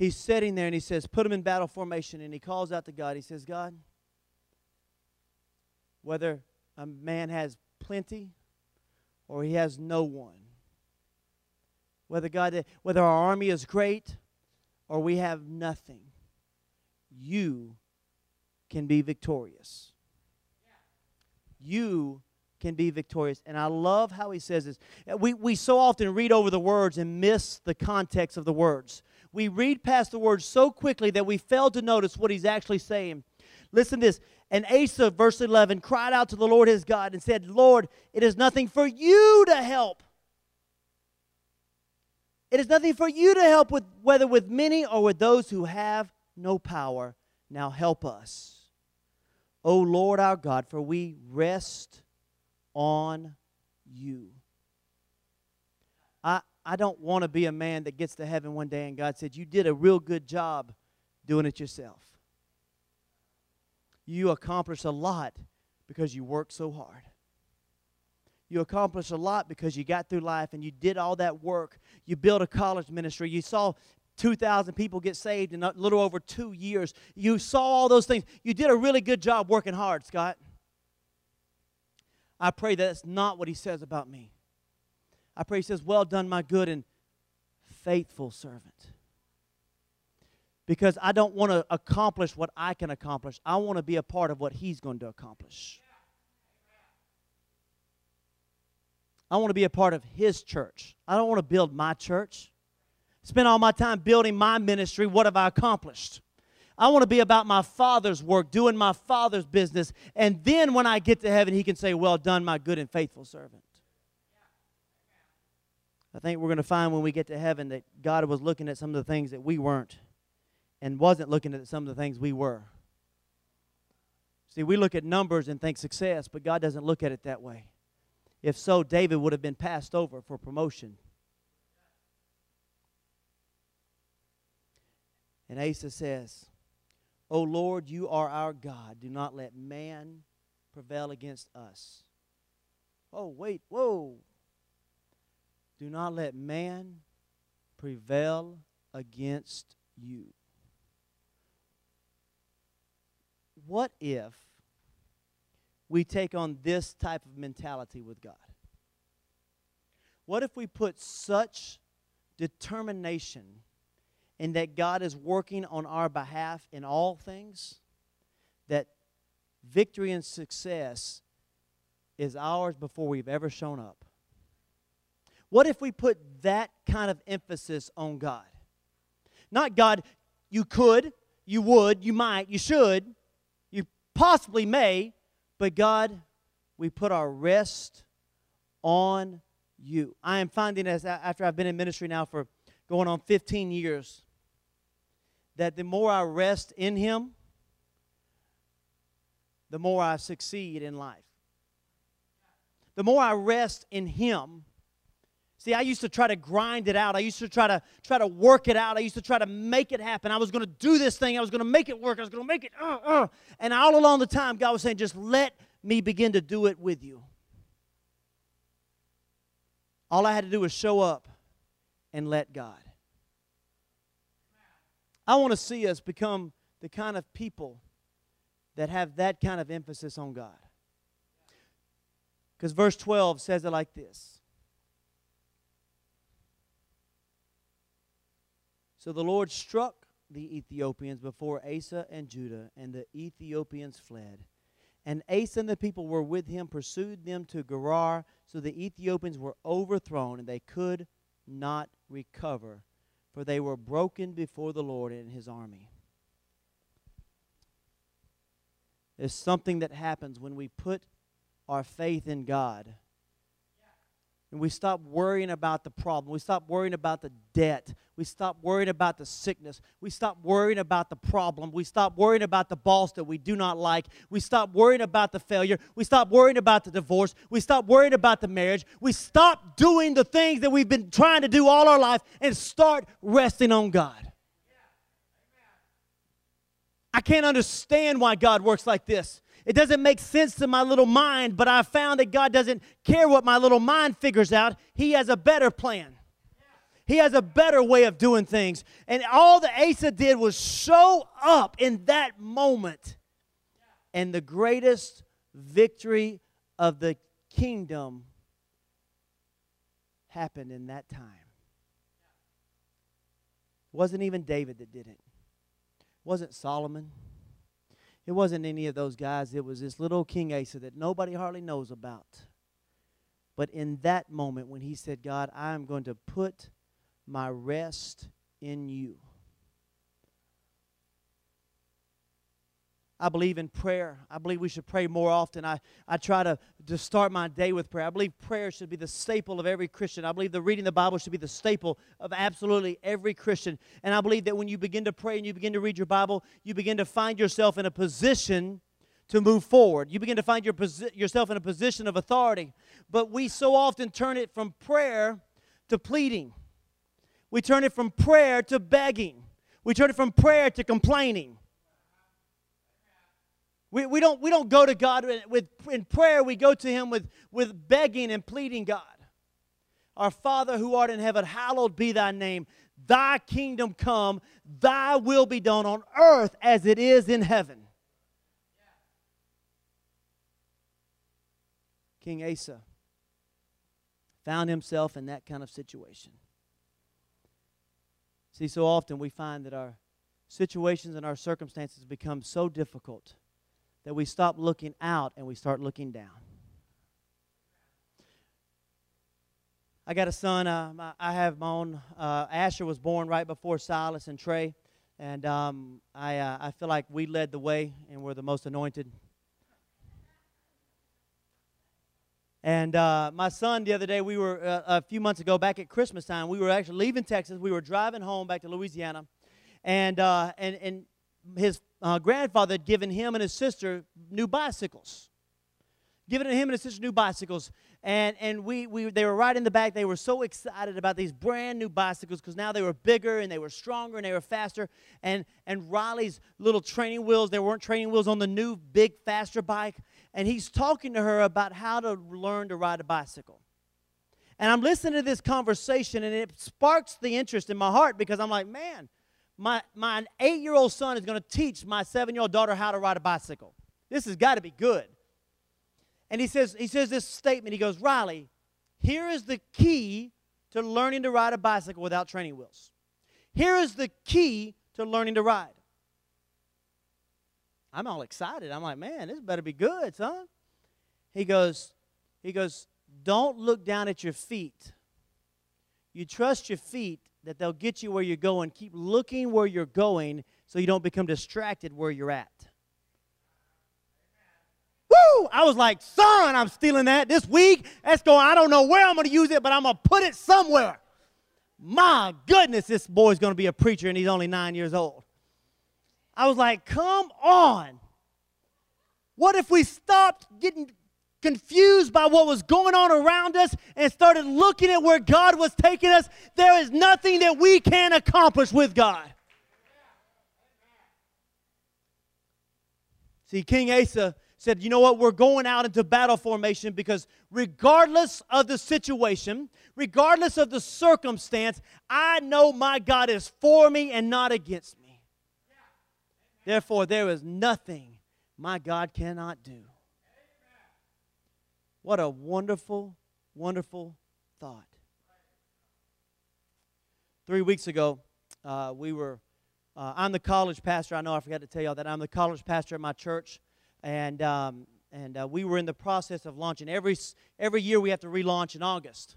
he's sitting there and he says, Put him in battle formation. And he calls out to God. He says, God, whether a man has plenty or he has no one, whether God, whether our army is great or we have nothing, you can be victorious. You can be victorious. And I love how he says this. Uh, we, we so often read over the words and miss the context of the words. We read past the words so quickly that we fail to notice what he's actually saying. Listen to this. And Asa, verse 11, cried out to the Lord his God and said, Lord, it is nothing for you to help. It is nothing for you to help with whether with many or with those who have no power. Now help us. O Lord our God, for we rest on you. I, I don't want to be a man that gets to heaven one day and God said, You did a real good job doing it yourself. You accomplished a lot because you worked so hard. You accomplished a lot because you got through life and you did all that work. You built a college ministry. You saw 2,000 people get saved in a little over two years. You saw all those things. You did a really good job working hard, Scott. I pray that that's not what he says about me. I pray he says, Well done, my good and faithful servant. Because I don't want to accomplish what I can accomplish, I want to be a part of what he's going to accomplish. I want to be a part of his church. I don't want to build my church. Spend all my time building my ministry. What have I accomplished? I want to be about my Father's work, doing my Father's business. And then when I get to heaven, He can say, Well done, my good and faithful servant. I think we're going to find when we get to heaven that God was looking at some of the things that we weren't and wasn't looking at some of the things we were. See, we look at numbers and think success, but God doesn't look at it that way. If so, David would have been passed over for promotion. And Asa says, O Lord, you are our God. Do not let man prevail against us. Oh, wait, whoa. Do not let man prevail against you. What if we take on this type of mentality with God? What if we put such determination and that God is working on our behalf in all things, that victory and success is ours before we've ever shown up. What if we put that kind of emphasis on God? Not God, you could, you would, you might, you should, you possibly may, but God, we put our rest on you. I am finding as after I've been in ministry now for going on 15 years that the more I rest in Him, the more I succeed in life. The more I rest in Him, See, I used to try to grind it out. I used to try to try to work it out. I used to try to make it happen. I was going to do this thing. I was going to make it work. I was going to make it. Uh, uh. And all along the time, God was saying, just let me begin to do it with you. All I had to do was show up and let God. I want to see us become the kind of people that have that kind of emphasis on God. Because verse 12 says it like this So the Lord struck the Ethiopians before Asa and Judah, and the Ethiopians fled. And Asa and the people were with him, pursued them to Gerar. So the Ethiopians were overthrown, and they could not recover for they were broken before the Lord and his army. There's something that happens when we put our faith in God and we stop worrying about the problem. We stop worrying about the debt. We stop worrying about the sickness. We stop worrying about the problem. We stop worrying about the boss that we do not like. We stop worrying about the failure. We stop worrying about the divorce. We stop worrying about the marriage. We stop doing the things that we've been trying to do all our life and start resting on God. I can't understand why God works like this. It doesn't make sense to my little mind, but I found that God doesn't care what my little mind figures out. He has a better plan. He has a better way of doing things. And all that Asa did was show up in that moment. And the greatest victory of the kingdom happened in that time. It wasn't even David that did it. Wasn't Solomon. It wasn't any of those guys. It was this little King Asa that nobody hardly knows about. But in that moment, when he said, God, I am going to put my rest in you. I believe in prayer. I believe we should pray more often. I, I try to, to start my day with prayer. I believe prayer should be the staple of every Christian. I believe the reading the Bible should be the staple of absolutely every Christian. And I believe that when you begin to pray and you begin to read your Bible, you begin to find yourself in a position to move forward. You begin to find your posi- yourself in a position of authority. But we so often turn it from prayer to pleading. We turn it from prayer to begging. We turn it from prayer to complaining. We, we, don't, we don't go to God with, in prayer, we go to Him with, with begging and pleading God. Our Father who art in heaven, hallowed be thy name. Thy kingdom come, thy will be done on earth as it is in heaven. King Asa found himself in that kind of situation. See, so often we find that our situations and our circumstances become so difficult that we stop looking out and we start looking down. I got a son. Uh, I have my own. Uh, Asher was born right before Silas and Trey, and um, I, uh, I feel like we led the way and we're the most anointed. And uh, my son, the other day, we were uh, a few months ago, back at Christmas time, we were actually leaving Texas. We were driving home back to Louisiana, and uh, and and his uh, grandfather had given him and his sister new bicycles. Given him and his sister new bicycles. And, and we, we, they were right in the back. They were so excited about these brand new bicycles because now they were bigger and they were stronger and they were faster. And, and Riley's little training wheels, there weren't training wheels on the new, big, faster bike. And he's talking to her about how to learn to ride a bicycle. And I'm listening to this conversation and it sparks the interest in my heart because I'm like, man, my, my eight year old son is going to teach my seven year old daughter how to ride a bicycle. This has got to be good. And he says, he says this statement. He goes, Riley, here is the key to learning to ride a bicycle without training wheels. Here is the key to learning to ride. I'm all excited. I'm like, man, this better be good, son. He goes, he goes, don't look down at your feet. You trust your feet that they'll get you where you're going. Keep looking where you're going so you don't become distracted where you're at. Woo! I was like, son, I'm stealing that this week. That's going, I don't know where I'm going to use it, but I'm going to put it somewhere. My goodness, this boy's going to be a preacher and he's only nine years old. I was like, come on. What if we stopped getting confused by what was going on around us and started looking at where God was taking us, there is nothing that we can accomplish with God. See, King Asa said, You know what? We're going out into battle formation because regardless of the situation, regardless of the circumstance, I know my God is for me and not against me. Therefore, there is nothing my God cannot do. What a wonderful, wonderful thought. Three weeks ago, uh, we were, uh, I'm the college pastor. I know I forgot to tell y'all that I'm the college pastor at my church. And, um, and uh, we were in the process of launching. Every, every year we have to relaunch in August.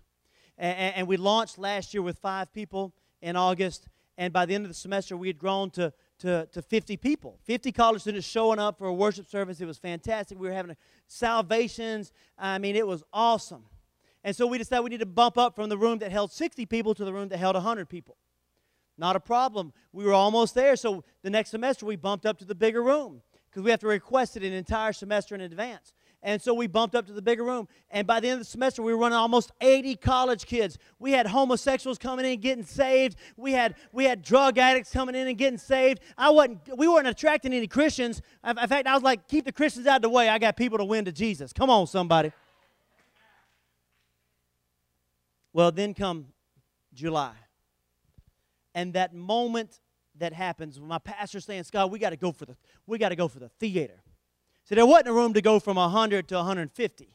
And, and we launched last year with five people in August. And by the end of the semester, we had grown to to, to 50 people. 50 college students showing up for a worship service. It was fantastic. We were having salvations. I mean, it was awesome. And so we decided we need to bump up from the room that held 60 people to the room that held 100 people. Not a problem. We were almost there. So the next semester, we bumped up to the bigger room because we have to request it an entire semester in advance. And so we bumped up to the bigger room. And by the end of the semester, we were running almost 80 college kids. We had homosexuals coming in getting saved. We had we had drug addicts coming in and getting saved. I wasn't we weren't attracting any Christians. In fact, I was like, keep the Christians out of the way. I got people to win to Jesus. Come on, somebody. Well, then come July. And that moment that happens when my pastor's saying, Scott, we got to go for the we got to go for the theater. So there wasn't a room to go from 100 to 150.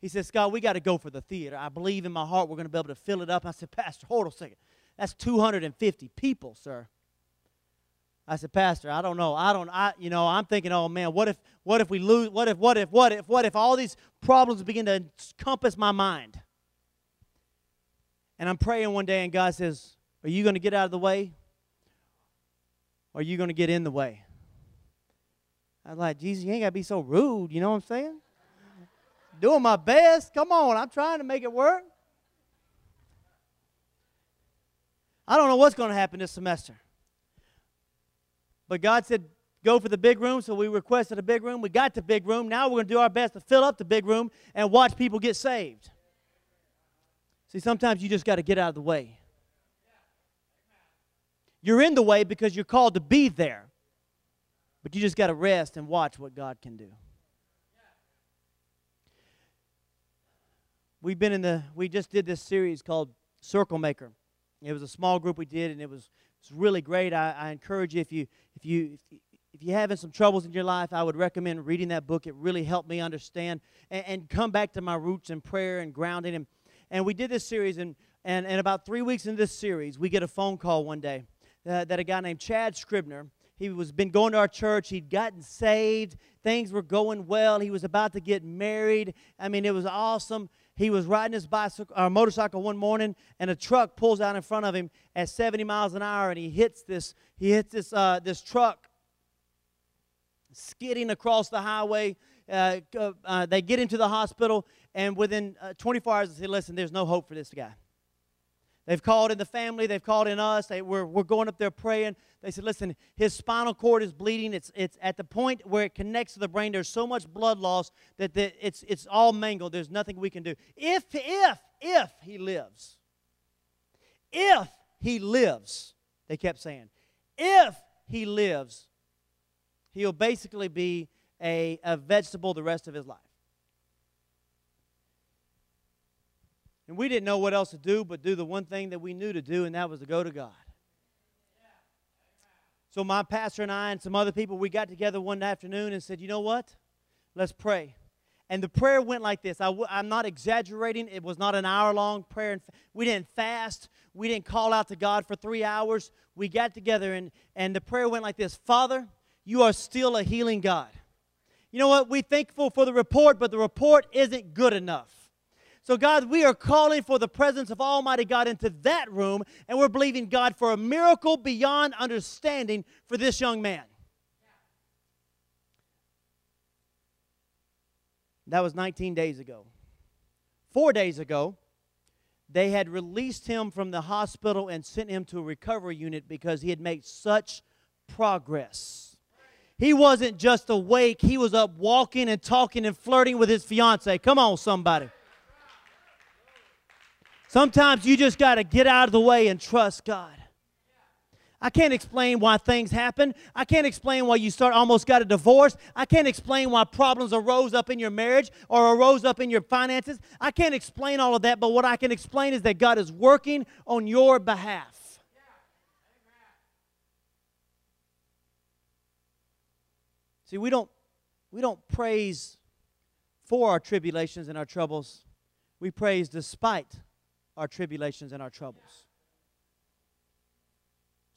He said, Scott, we got to go for the theater. I believe in my heart we're going to be able to fill it up. I said, Pastor, hold on a second. That's 250 people, sir. I said, Pastor, I don't know. I don't, I, you know, I'm thinking, oh man, what if, what if we lose, what if, what if, what if, what if all these problems begin to encompass my mind? And I'm praying one day, and God says, Are you going to get out of the way? Or are you going to get in the way? I'm like, Jesus, you ain't got to be so rude. You know what I'm saying? Doing my best. Come on, I'm trying to make it work. I don't know what's going to happen this semester. But God said, go for the big room, so we requested a big room. We got the big room. Now we're going to do our best to fill up the big room and watch people get saved. See, sometimes you just got to get out of the way. You're in the way because you're called to be there. But you just got to rest and watch what God can do. We've been in the, we just did this series called Circle Maker. It was a small group we did, and it was, it was really great. I, I encourage you if you if you if you're having some troubles in your life, I would recommend reading that book. It really helped me understand and, and come back to my roots in prayer and grounding. And, and we did this series, and, and, and about three weeks into this series, we get a phone call one day uh, that a guy named Chad Scribner, he was been going to our church. He'd gotten saved. Things were going well. He was about to get married. I mean, it was awesome he was riding his bicycle or motorcycle one morning and a truck pulls out in front of him at 70 miles an hour and he hits this he hits this uh, this truck skidding across the highway uh, uh, they get into the hospital and within uh, 24 hours they say listen there's no hope for this guy They've called in the family, they've called in us. They, we're, we're going up there praying. They said, listen, his spinal cord is bleeding. It's, it's at the point where it connects to the brain. There's so much blood loss that the, it's, it's all mangled. There's nothing we can do. If, if, if he lives, if he lives, they kept saying, if he lives, he'll basically be a, a vegetable the rest of his life. And we didn't know what else to do but do the one thing that we knew to do, and that was to go to God. So, my pastor and I and some other people, we got together one afternoon and said, You know what? Let's pray. And the prayer went like this. i w- I'm not exaggerating. It was not an hour long prayer. We didn't fast. We didn't call out to God for three hours. We got together, and, and the prayer went like this Father, you are still a healing God. You know what? We're thankful for the report, but the report isn't good enough. So, God, we are calling for the presence of Almighty God into that room, and we're believing God for a miracle beyond understanding for this young man. That was 19 days ago. Four days ago, they had released him from the hospital and sent him to a recovery unit because he had made such progress. He wasn't just awake, he was up walking and talking and flirting with his fiance. Come on, somebody. Sometimes you just got to get out of the way and trust God. I can't explain why things happen. I can't explain why you start almost got a divorce. I can't explain why problems arose up in your marriage or arose up in your finances. I can't explain all of that, but what I can explain is that God is working on your behalf. See, we don't we don't praise for our tribulations and our troubles. We praise despite our tribulations and our troubles.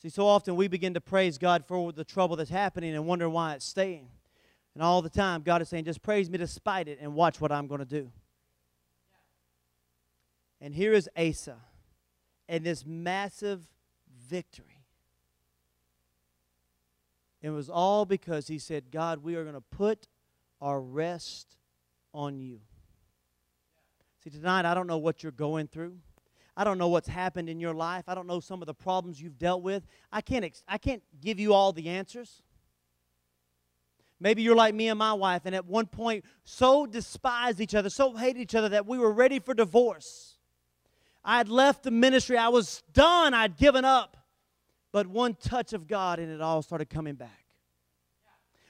See, so often we begin to praise God for the trouble that's happening and wonder why it's staying. And all the time, God is saying, just praise me despite it and watch what I'm going to do. And here is Asa and this massive victory. It was all because he said, God, we are going to put our rest on you. See, tonight, I don't know what you're going through. I don't know what's happened in your life. I don't know some of the problems you've dealt with. I can't, ex- I can't give you all the answers. Maybe you're like me and my wife, and at one point so despised each other, so hated each other that we were ready for divorce. I had left the ministry, I was done, I'd given up. But one touch of God, and it all started coming back.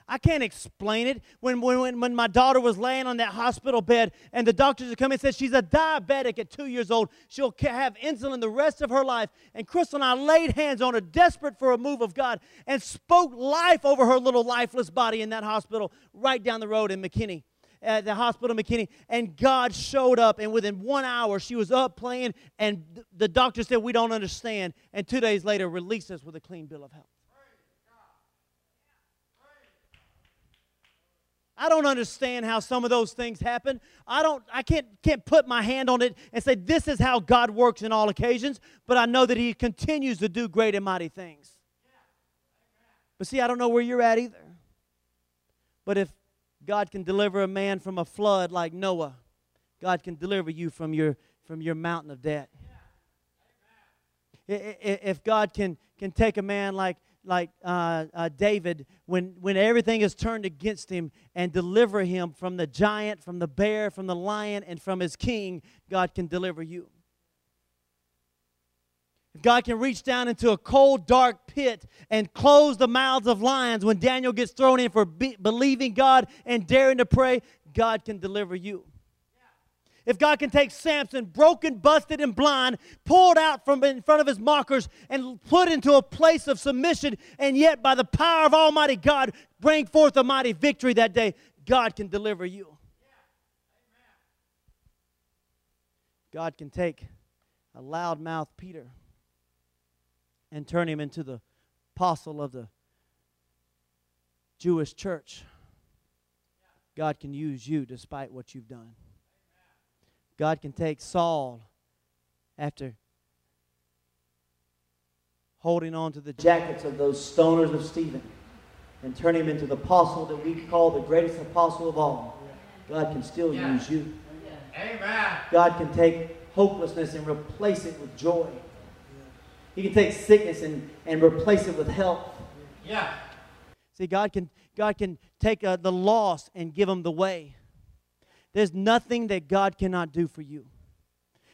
I can't explain it. When, when, when my daughter was laying on that hospital bed and the doctors had come and said she's a diabetic at two years old, she'll have insulin the rest of her life. And Crystal and I laid hands on her, desperate for a move of God, and spoke life over her little lifeless body in that hospital right down the road in McKinney at the hospital McKinney, and God showed up, and within one hour she was up playing, and the doctor said, We don't understand. And two days later, released us with a clean bill of health. I don't understand how some of those things happen. I don't I can't can't put my hand on it and say this is how God works in all occasions, but I know that he continues to do great and mighty things. But see, I don't know where you're at either. But if God can deliver a man from a flood like Noah. God can deliver you from your, from your mountain of debt. If God can, can take a man like, like uh, uh, David, when, when everything is turned against him, and deliver him from the giant, from the bear, from the lion, and from his king, God can deliver you. God can reach down into a cold, dark pit and close the mouths of lions when Daniel gets thrown in for be- believing God and daring to pray, God can deliver you. If God can take Samson, broken, busted, and blind, pulled out from in front of his mockers, and put into a place of submission, and yet by the power of Almighty God, bring forth a mighty victory that day, God can deliver you. God can take a loudmouth Peter and turn him into the apostle of the Jewish church. God can use you despite what you've done. God can take Saul after holding on to the jackets of those stoners of Stephen and turn him into the apostle that we call the greatest apostle of all. God can still use you. Amen. God can take hopelessness and replace it with joy. He can take sickness and, and replace it with health. Yeah. See, God can, God can take uh, the lost and give them the way. There's nothing that God cannot do for you.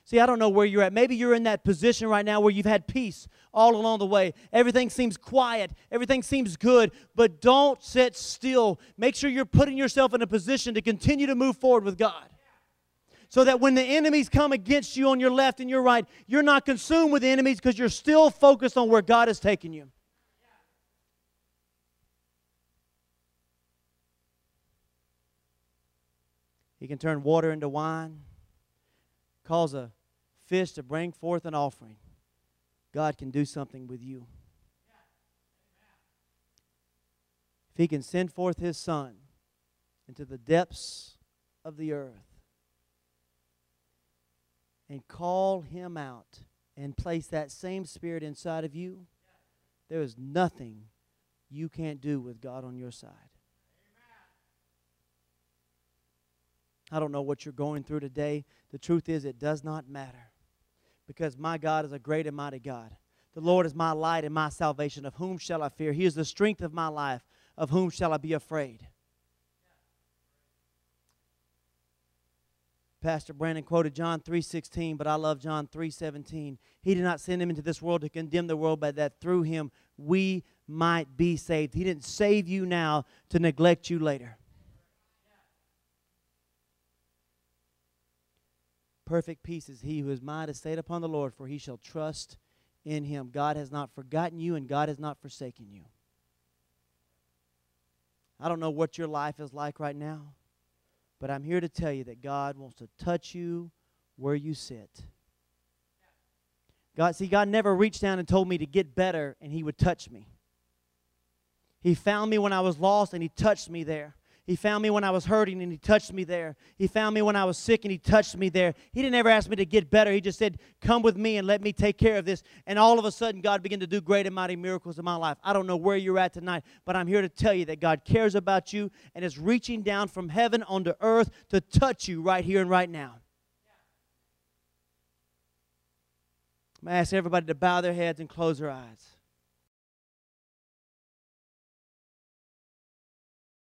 See, I don't know where you're at. Maybe you're in that position right now where you've had peace all along the way. Everything seems quiet, everything seems good, but don't sit still. Make sure you're putting yourself in a position to continue to move forward with God so that when the enemies come against you on your left and your right, you're not consumed with the enemies because you're still focused on where God has taken you. He can turn water into wine, cause a fish to bring forth an offering. God can do something with you. If He can send forth His Son into the depths of the earth, and call him out and place that same spirit inside of you, there is nothing you can't do with God on your side. I don't know what you're going through today. The truth is, it does not matter because my God is a great and mighty God. The Lord is my light and my salvation. Of whom shall I fear? He is the strength of my life. Of whom shall I be afraid? Pastor Brandon quoted John 3:16, but I love John 3:17. He did not send him into this world to condemn the world, but that through him we might be saved. He didn't save you now to neglect you later. Perfect peace is he who is mind is stayed upon the Lord, for he shall trust in him. God has not forgotten you, and God has not forsaken you. I don't know what your life is like right now. But I'm here to tell you that God wants to touch you where you sit. God, see, God never reached down and told me to get better and He would touch me. He found me when I was lost and He touched me there. He found me when I was hurting and He touched me there. He found me when I was sick and He touched me there. He didn't ever ask me to get better. He just said, Come with me and let me take care of this. And all of a sudden, God began to do great and mighty miracles in my life. I don't know where you're at tonight, but I'm here to tell you that God cares about you and is reaching down from heaven onto earth to touch you right here and right now. I'm going to ask everybody to bow their heads and close their eyes.